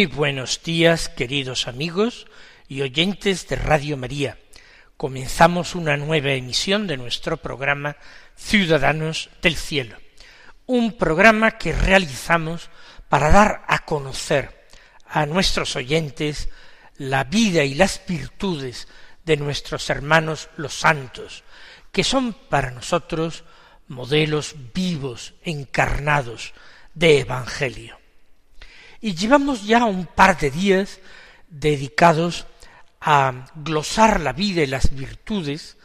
Muy buenos días, queridos amigos y oyentes de Radio María. Comenzamos una nueva emisión de nuestro programa Ciudadanos del Cielo, un programa que realizamos para dar a conocer a nuestros oyentes la vida y las virtudes de nuestros hermanos los santos, que son para nosotros modelos vivos, encarnados de Evangelio. Y llevamos ya un par de días dedicados a glosar la vida y las virtudes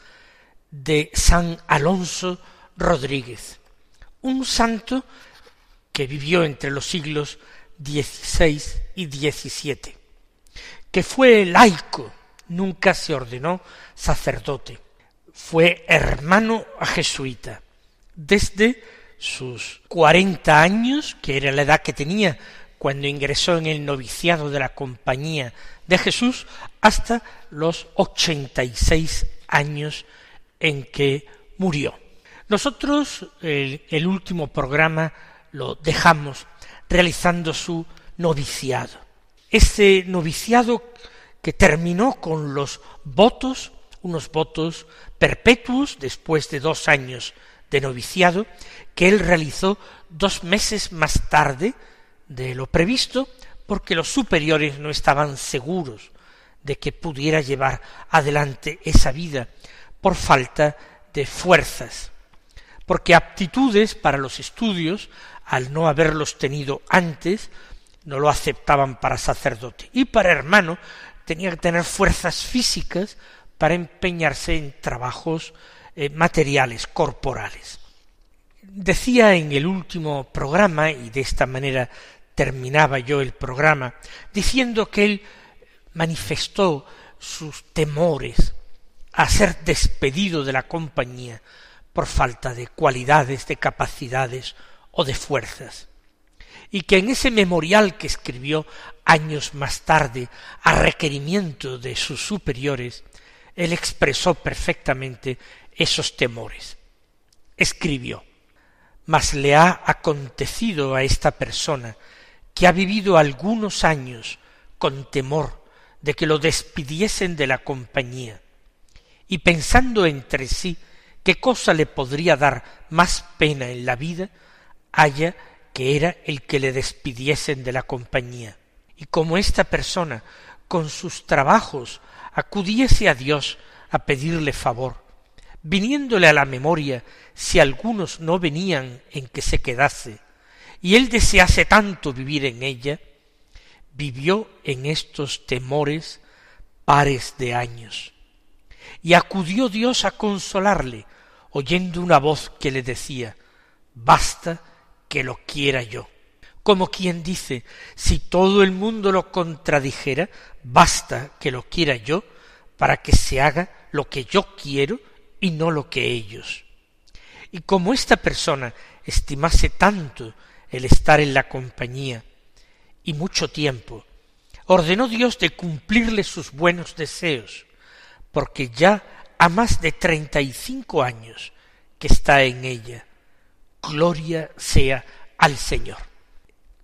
de San Alonso Rodríguez, un santo que vivió entre los siglos XVI y XVII, que fue laico, nunca se ordenó sacerdote, fue hermano jesuita. Desde sus cuarenta años, que era la edad que tenía cuando ingresó en el noviciado de la Compañía de Jesús hasta los ochenta y seis años en que murió. Nosotros el, el último programa lo dejamos realizando su noviciado. Ese noviciado que terminó con los votos, unos votos perpetuos después de dos años de noviciado, que él realizó dos meses más tarde, de lo previsto porque los superiores no estaban seguros de que pudiera llevar adelante esa vida por falta de fuerzas, porque aptitudes para los estudios, al no haberlos tenido antes, no lo aceptaban para sacerdote, y para hermano tenía que tener fuerzas físicas para empeñarse en trabajos eh, materiales, corporales. Decía en el último programa, y de esta manera terminaba yo el programa, diciendo que él manifestó sus temores a ser despedido de la compañía por falta de cualidades, de capacidades o de fuerzas, y que en ese memorial que escribió años más tarde a requerimiento de sus superiores, él expresó perfectamente esos temores. Escribió, mas le ha acontecido a esta persona que ha vivido algunos años con temor de que lo despidiesen de la compañía, y pensando entre sí qué cosa le podría dar más pena en la vida, haya que era el que le despidiesen de la compañía. Y como esta persona con sus trabajos acudiese a Dios a pedirle favor, viniéndole a la memoria si algunos no venían en que se quedase, y él desease tanto vivir en ella, vivió en estos temores pares de años. Y acudió Dios a consolarle, oyendo una voz que le decía, basta que lo quiera yo. Como quien dice, si todo el mundo lo contradijera, basta que lo quiera yo para que se haga lo que yo quiero y no lo que ellos. Y como esta persona estimase tanto el estar en la compañía y mucho tiempo, ordenó Dios de cumplirle sus buenos deseos, porque ya ha más de treinta y cinco años que está en ella. Gloria sea al Señor.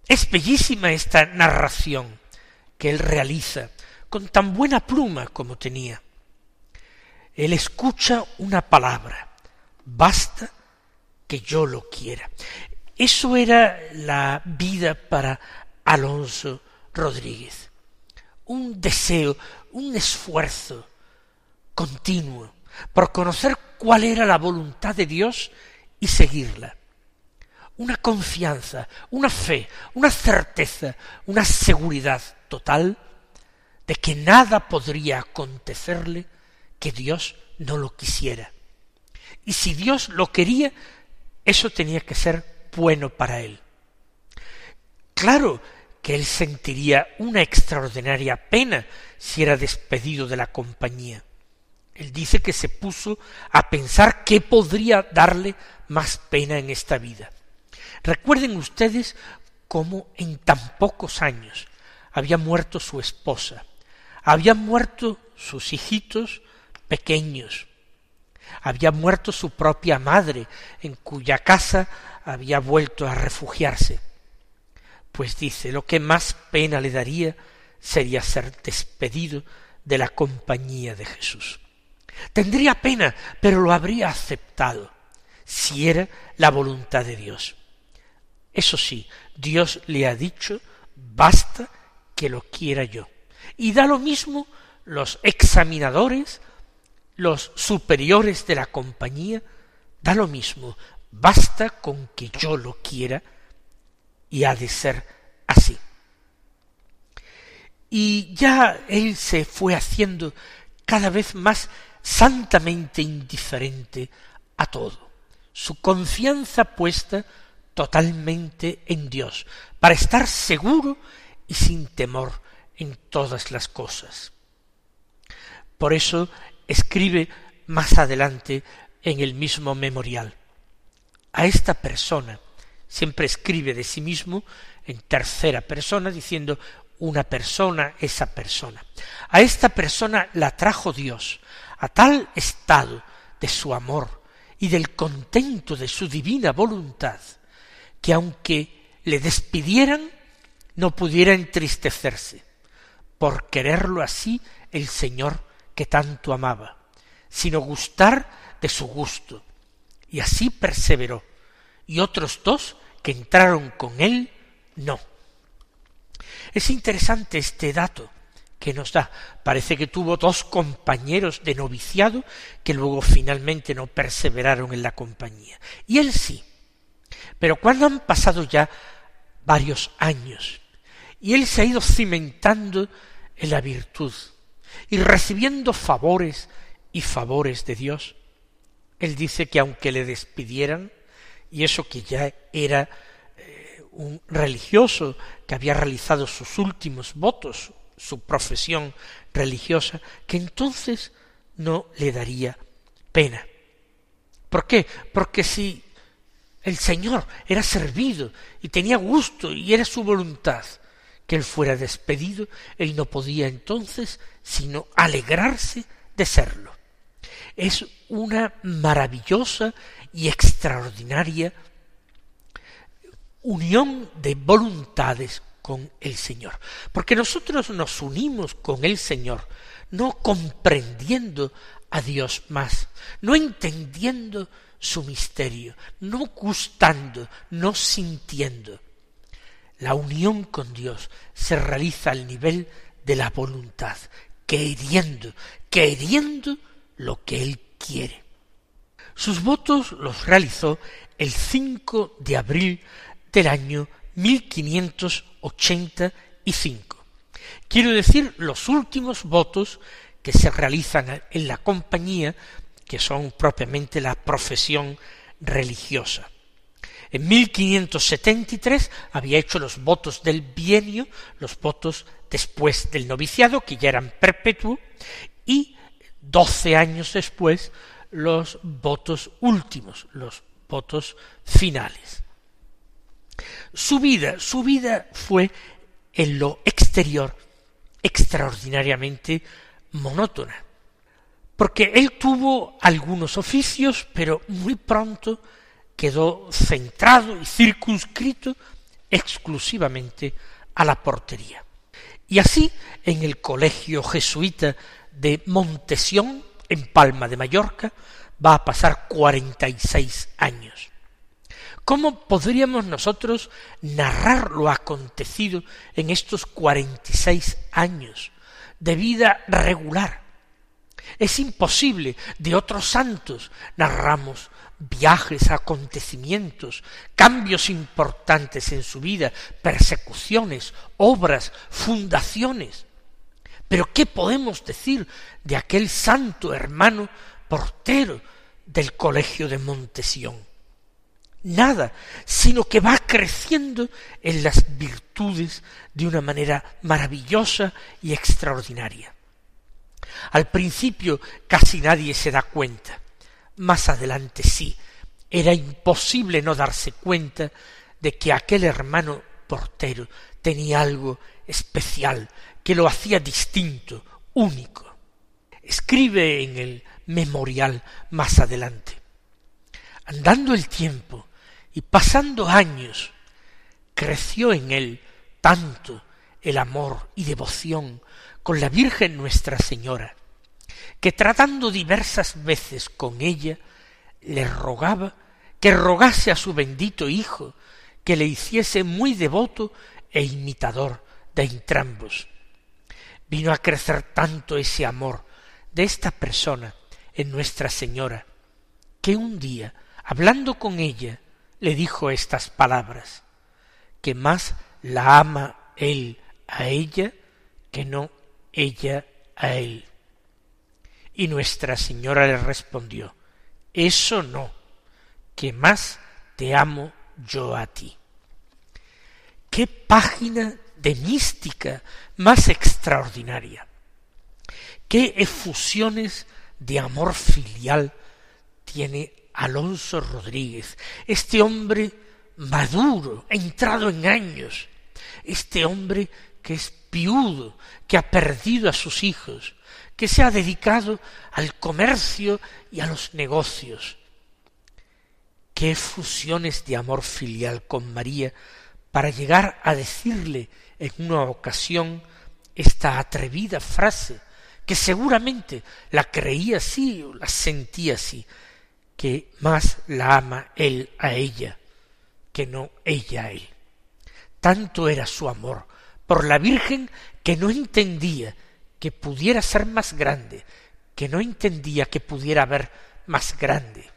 Es bellísima esta narración que él realiza con tan buena pluma como tenía. Él escucha una palabra, basta que yo lo quiera. Eso era la vida para Alonso Rodríguez. Un deseo, un esfuerzo continuo por conocer cuál era la voluntad de Dios y seguirla. una confianza, una fe, una certeza, una seguridad total de que nada podría acontecerle que Dios no lo quisiera. Y si Dios lo quería, eso tenía que ser bueno para él. Claro que él sentiría una extraordinaria pena si era despedido de la compañía. Él dice que se puso a pensar qué podría darle más pena en esta vida. Recuerden ustedes cómo en tan pocos años había muerto su esposa, habían muerto sus hijitos pequeños, había muerto su propia madre, en cuya casa había vuelto a refugiarse. Pues dice, lo que más pena le daría sería ser despedido de la compañía de Jesús. Tendría pena, pero lo habría aceptado, si era la voluntad de Dios. Eso sí, Dios le ha dicho, basta que lo quiera yo. Y da lo mismo los examinadores, los superiores de la compañía, da lo mismo, basta con que yo lo quiera y ha de ser así. Y ya él se fue haciendo cada vez más santamente indiferente a todo, su confianza puesta totalmente en Dios, para estar seguro y sin temor en todas las cosas. Por eso escribe más adelante en el mismo memorial. A esta persona siempre escribe de sí mismo en tercera persona diciendo una persona, esa persona. A esta persona la trajo Dios a tal estado de su amor y del contento de su divina voluntad, que aunque le despidieran, no pudiera entristecerse, por quererlo así el Señor que tanto amaba, sino gustar de su gusto. Y así perseveró. Y otros dos que entraron con él, no. Es interesante este dato que nos da. Parece que tuvo dos compañeros de noviciado que luego finalmente no perseveraron en la compañía. Y él sí. Pero cuando han pasado ya varios años y él se ha ido cimentando en la virtud y recibiendo favores y favores de Dios, él dice que aunque le despidieran, y eso que ya era un religioso que había realizado sus últimos votos, su profesión religiosa, que entonces no le daría pena. ¿Por qué? Porque si el Señor era servido y tenía gusto y era su voluntad que él fuera despedido, él no podía entonces sino alegrarse de serlo. Es una maravillosa y extraordinaria unión de voluntades con el Señor. Porque nosotros nos unimos con el Señor, no comprendiendo a Dios más, no entendiendo su misterio, no gustando, no sintiendo. La unión con Dios se realiza al nivel de la voluntad, queriendo, queriendo lo que Él quiere. Sus votos los realizó el 5 de abril del año 1585. Quiero decir los últimos votos que se realizan en la compañía, que son propiamente la profesión religiosa. En 1573 había hecho los votos del bienio, los votos después del noviciado, que ya eran perpetuos, y doce años después los votos últimos, los votos finales. Su vida, su vida fue en lo exterior extraordinariamente monótona, porque él tuvo algunos oficios, pero muy pronto quedó centrado y circunscrito exclusivamente a la portería. Y así, en el colegio jesuita de Montesión, en Palma de Mallorca, va a pasar cuarenta y seis años. ¿Cómo podríamos nosotros narrar lo acontecido en estos cuarenta y seis años de vida regular? Es imposible. De otros santos narramos viajes, acontecimientos, cambios importantes en su vida, persecuciones, obras, fundaciones. Pero ¿qué podemos decir de aquel santo hermano portero del colegio de Montesión? Nada, sino que va creciendo en las virtudes de una manera maravillosa y extraordinaria. Al principio casi nadie se da cuenta, más adelante sí, era imposible no darse cuenta de que aquel hermano portero tenía algo especial, que lo hacía distinto, único. Escribe en el memorial más adelante. Andando el tiempo y pasando años, creció en él tanto el amor y devoción con la Virgen Nuestra Señora, que tratando diversas veces con ella, le rogaba que rogase a su bendito Hijo que le hiciese muy devoto e imitador de entrambos. Vino a crecer tanto ese amor de esta persona en Nuestra Señora, que un día, hablando con ella, le dijo estas palabras, que más la ama él a ella que no ella a él. Y Nuestra Señora le respondió, eso no, que más te amo yo a ti. Qué página de mística más extraordinaria. Qué efusiones de amor filial tiene Alonso Rodríguez, este hombre maduro, entrado en años, este hombre que es piudo, que ha perdido a sus hijos, que se ha dedicado al comercio y a los negocios. Qué fusiones de amor filial con María para llegar a decirle en una ocasión esta atrevida frase, que seguramente la creía así o la sentía así, que más la ama él a ella que no ella a él. Tanto era su amor por la Virgen que no entendía que pudiera ser más grande, que no entendía que pudiera haber más grande.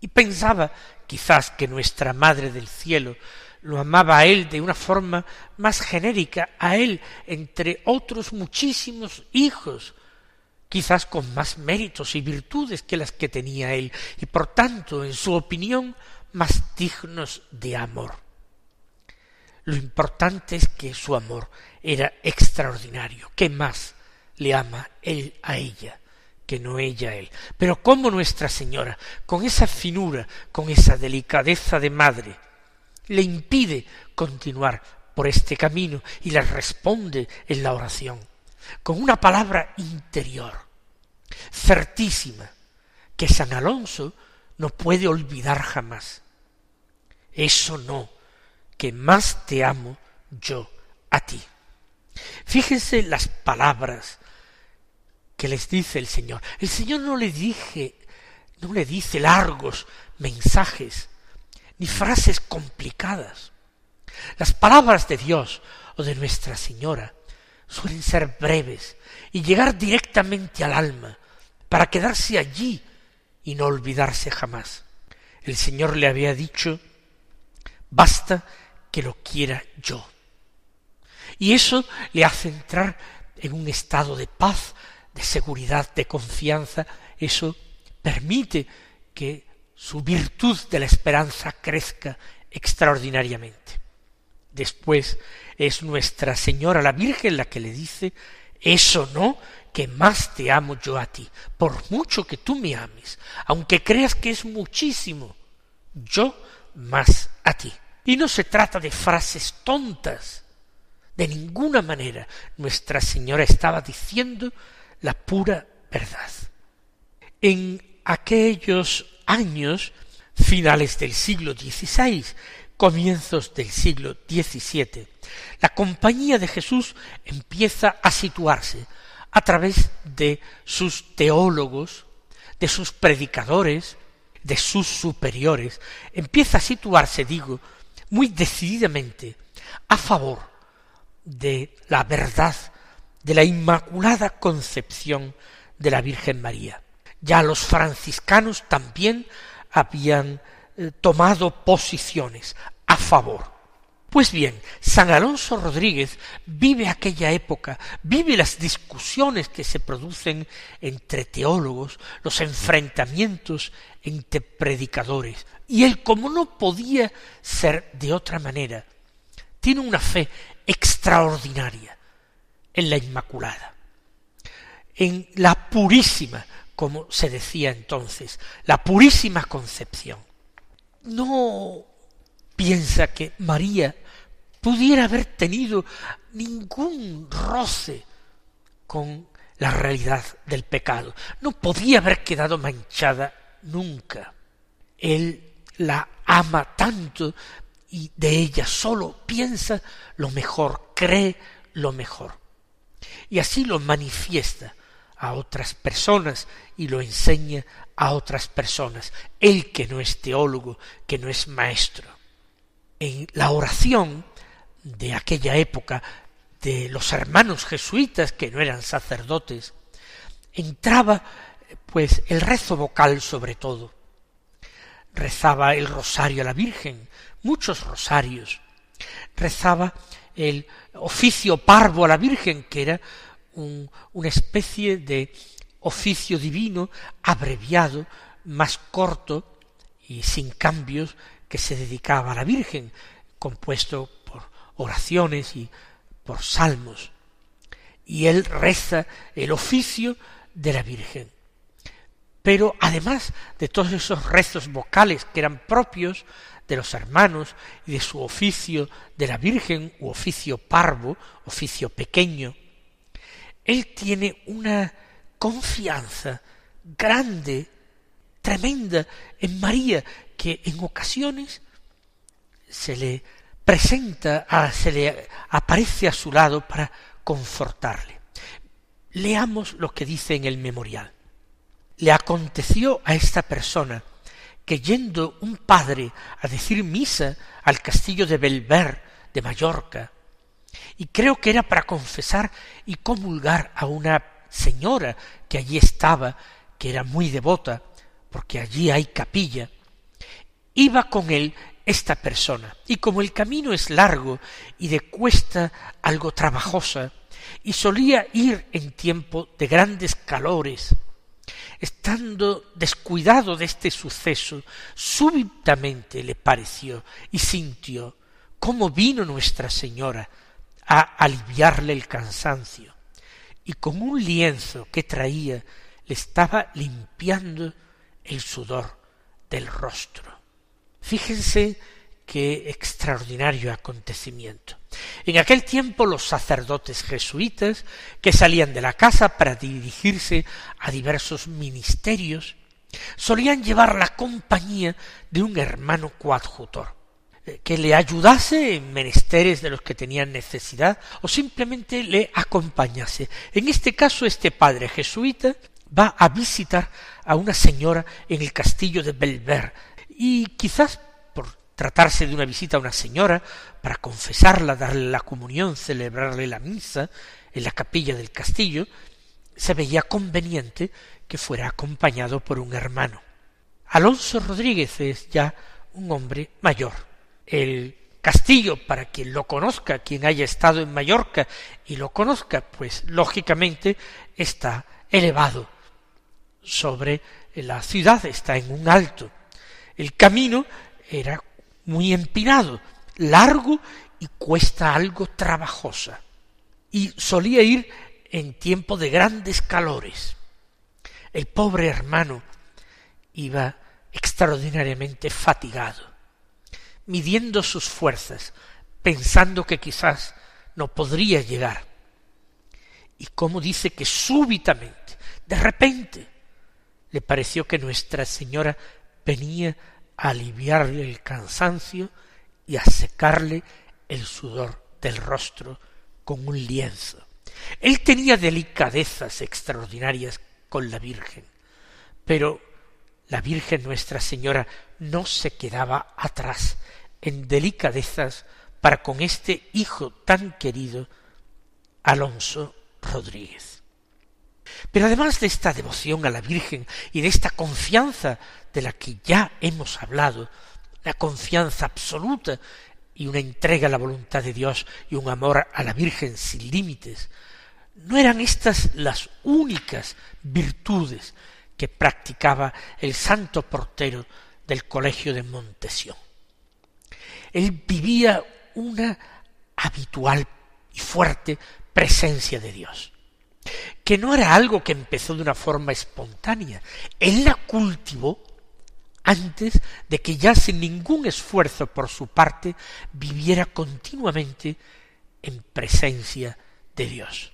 Y pensaba quizás que nuestra Madre del Cielo lo amaba a él de una forma más genérica, a él entre otros muchísimos hijos, quizás con más méritos y virtudes que las que tenía él, y por tanto, en su opinión, más dignos de amor. Lo importante es que su amor era extraordinario. ¿Qué más le ama él a ella que no ella a él? Pero como Nuestra Señora, con esa finura, con esa delicadeza de madre, le impide continuar por este camino y le responde en la oración, con una palabra interior, certísima, que San Alonso no puede olvidar jamás. Eso no, que más te amo yo a ti. Fíjense las palabras que les dice el Señor. El Señor no le dije, no le dice largos mensajes, ni frases complicadas. Las palabras de Dios o de Nuestra Señora suelen ser breves y llegar directamente al alma para quedarse allí y no olvidarse jamás. El Señor le había dicho, basta que lo quiera yo. Y eso le hace entrar en un estado de paz, de seguridad, de confianza. Eso permite que su virtud de la esperanza crezca extraordinariamente. Después es Nuestra Señora la Virgen la que le dice, eso no, que más te amo yo a ti, por mucho que tú me ames, aunque creas que es muchísimo, yo más a ti. Y no se trata de frases tontas, de ninguna manera Nuestra Señora estaba diciendo la pura verdad. En aquellos años finales del siglo XVI, comienzos del siglo XVII, la compañía de Jesús empieza a situarse a través de sus teólogos, de sus predicadores, de sus superiores, empieza a situarse, digo, muy decididamente a favor de la verdad de la Inmaculada Concepción de la Virgen María. Ya los franciscanos también habían eh, tomado posiciones a favor. Pues bien, San Alonso Rodríguez vive aquella época, vive las discusiones que se producen entre teólogos, los enfrentamientos entre predicadores, y él, como no podía ser de otra manera, tiene una fe extraordinaria en la Inmaculada, en la purísima, como se decía entonces, la purísima concepción. No piensa que María pudiera haber tenido ningún roce con la realidad del pecado. No podía haber quedado manchada nunca. Él la ama tanto y de ella solo piensa lo mejor, cree lo mejor. Y así lo manifiesta a otras personas y lo enseña a otras personas. Él que no es teólogo, que no es maestro. En la oración de aquella época de los hermanos jesuitas que no eran sacerdotes, entraba pues el rezo vocal sobre todo. Rezaba el rosario a la Virgen, muchos rosarios. Rezaba el oficio parvo a la Virgen, que era una especie de oficio divino abreviado, más corto y sin cambios, que se dedicaba a la Virgen, compuesto oraciones y por salmos. Y él reza el oficio de la Virgen. Pero además de todos esos rezos vocales que eran propios de los hermanos y de su oficio de la Virgen u oficio parvo, oficio pequeño, él tiene una confianza grande, tremenda en María, que en ocasiones se le presenta, se le aparece a su lado para confortarle. Leamos lo que dice en el memorial. Le aconteció a esta persona que yendo un padre a decir misa al castillo de Belver de Mallorca, y creo que era para confesar y comulgar a una señora que allí estaba, que era muy devota, porque allí hay capilla, iba con él esta persona, y como el camino es largo y de cuesta algo trabajosa, y solía ir en tiempo de grandes calores, estando descuidado de este suceso, súbitamente le pareció y sintió cómo vino Nuestra Señora a aliviarle el cansancio, y con un lienzo que traía le estaba limpiando el sudor del rostro. Fíjense qué extraordinario acontecimiento. En aquel tiempo los sacerdotes jesuitas que salían de la casa para dirigirse a diversos ministerios solían llevar la compañía de un hermano coadjutor eh, que le ayudase en menesteres de los que tenían necesidad o simplemente le acompañase. En este caso este padre jesuita va a visitar a una señora en el castillo de Belver y quizás tratarse de una visita a una señora para confesarla, darle la comunión, celebrarle la misa en la capilla del castillo, se veía conveniente que fuera acompañado por un hermano. Alonso Rodríguez es ya un hombre mayor. El castillo, para quien lo conozca, quien haya estado en Mallorca y lo conozca, pues lógicamente está elevado sobre la ciudad, está en un alto. El camino era muy empinado, largo y cuesta algo trabajosa. Y solía ir en tiempo de grandes calores. El pobre hermano iba extraordinariamente fatigado, midiendo sus fuerzas, pensando que quizás no podría llegar. Y como dice que súbitamente, de repente, le pareció que Nuestra Señora venía aliviarle el cansancio y a secarle el sudor del rostro con un lienzo. Él tenía delicadezas extraordinarias con la Virgen, pero la Virgen Nuestra Señora no se quedaba atrás en delicadezas para con este hijo tan querido, Alonso Rodríguez. Pero además de esta devoción a la Virgen y de esta confianza de la que ya hemos hablado, la confianza absoluta y una entrega a la voluntad de Dios y un amor a la Virgen sin límites, no eran estas las únicas virtudes que practicaba el santo portero del colegio de Montesión. Él vivía una habitual y fuerte presencia de Dios, que no era algo que empezó de una forma espontánea, él la cultivó antes de que ya sin ningún esfuerzo por su parte viviera continuamente en presencia de Dios.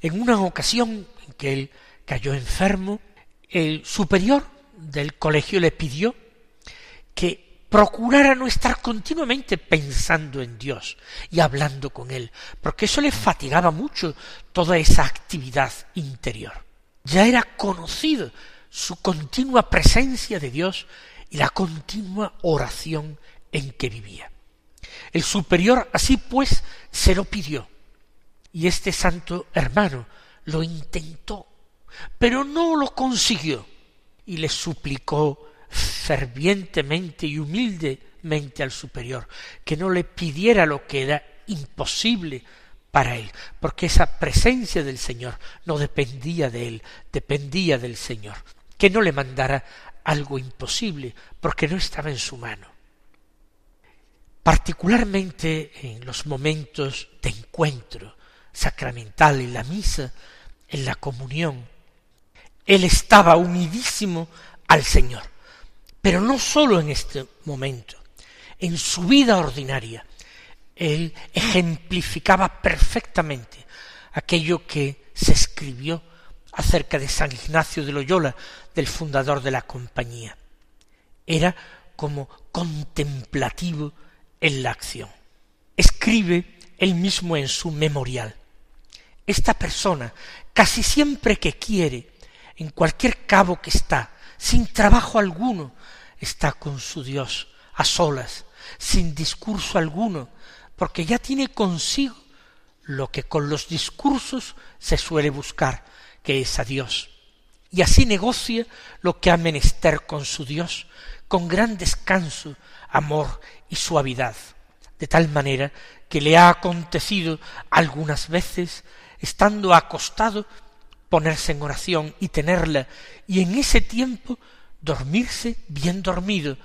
En una ocasión en que él cayó enfermo, el superior del colegio le pidió procurara no estar continuamente pensando en Dios y hablando con Él, porque eso le fatigaba mucho toda esa actividad interior. Ya era conocido su continua presencia de Dios y la continua oración en que vivía. El superior así pues se lo pidió, y este santo hermano lo intentó, pero no lo consiguió, y le suplicó fervientemente y humildemente al superior que no le pidiera lo que era imposible para él, porque esa presencia del Señor no dependía de él, dependía del Señor, que no le mandara algo imposible, porque no estaba en su mano. Particularmente en los momentos de encuentro sacramental, en la misa, en la comunión, él estaba unidísimo al Señor pero no sólo en este momento, en su vida ordinaria, él ejemplificaba perfectamente aquello que se escribió acerca de San Ignacio de Loyola, del fundador de la compañía. Era como contemplativo en la acción. Escribe él mismo en su memorial. Esta persona, casi siempre que quiere, en cualquier cabo que está, sin trabajo alguno, está con su Dios a solas, sin discurso alguno, porque ya tiene consigo lo que con los discursos se suele buscar, que es a Dios. Y así negocia lo que ha menester con su Dios, con gran descanso, amor y suavidad, de tal manera que le ha acontecido algunas veces, estando acostado, ponerse en oración y tenerla, y en ese tiempo dormirse bien dormido,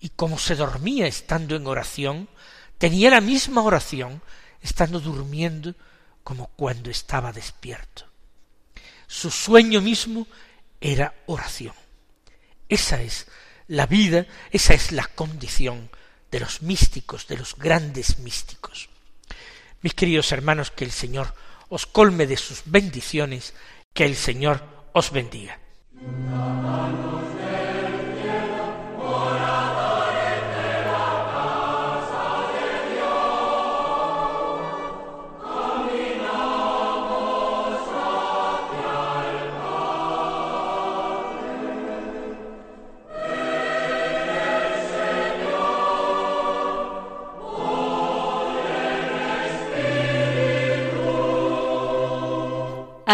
y como se dormía estando en oración, tenía la misma oración estando durmiendo como cuando estaba despierto. Su sueño mismo era oración. Esa es la vida, esa es la condición de los místicos, de los grandes místicos. Mis queridos hermanos, que el Señor os colme de sus bendiciones, que el Señor os bendiga.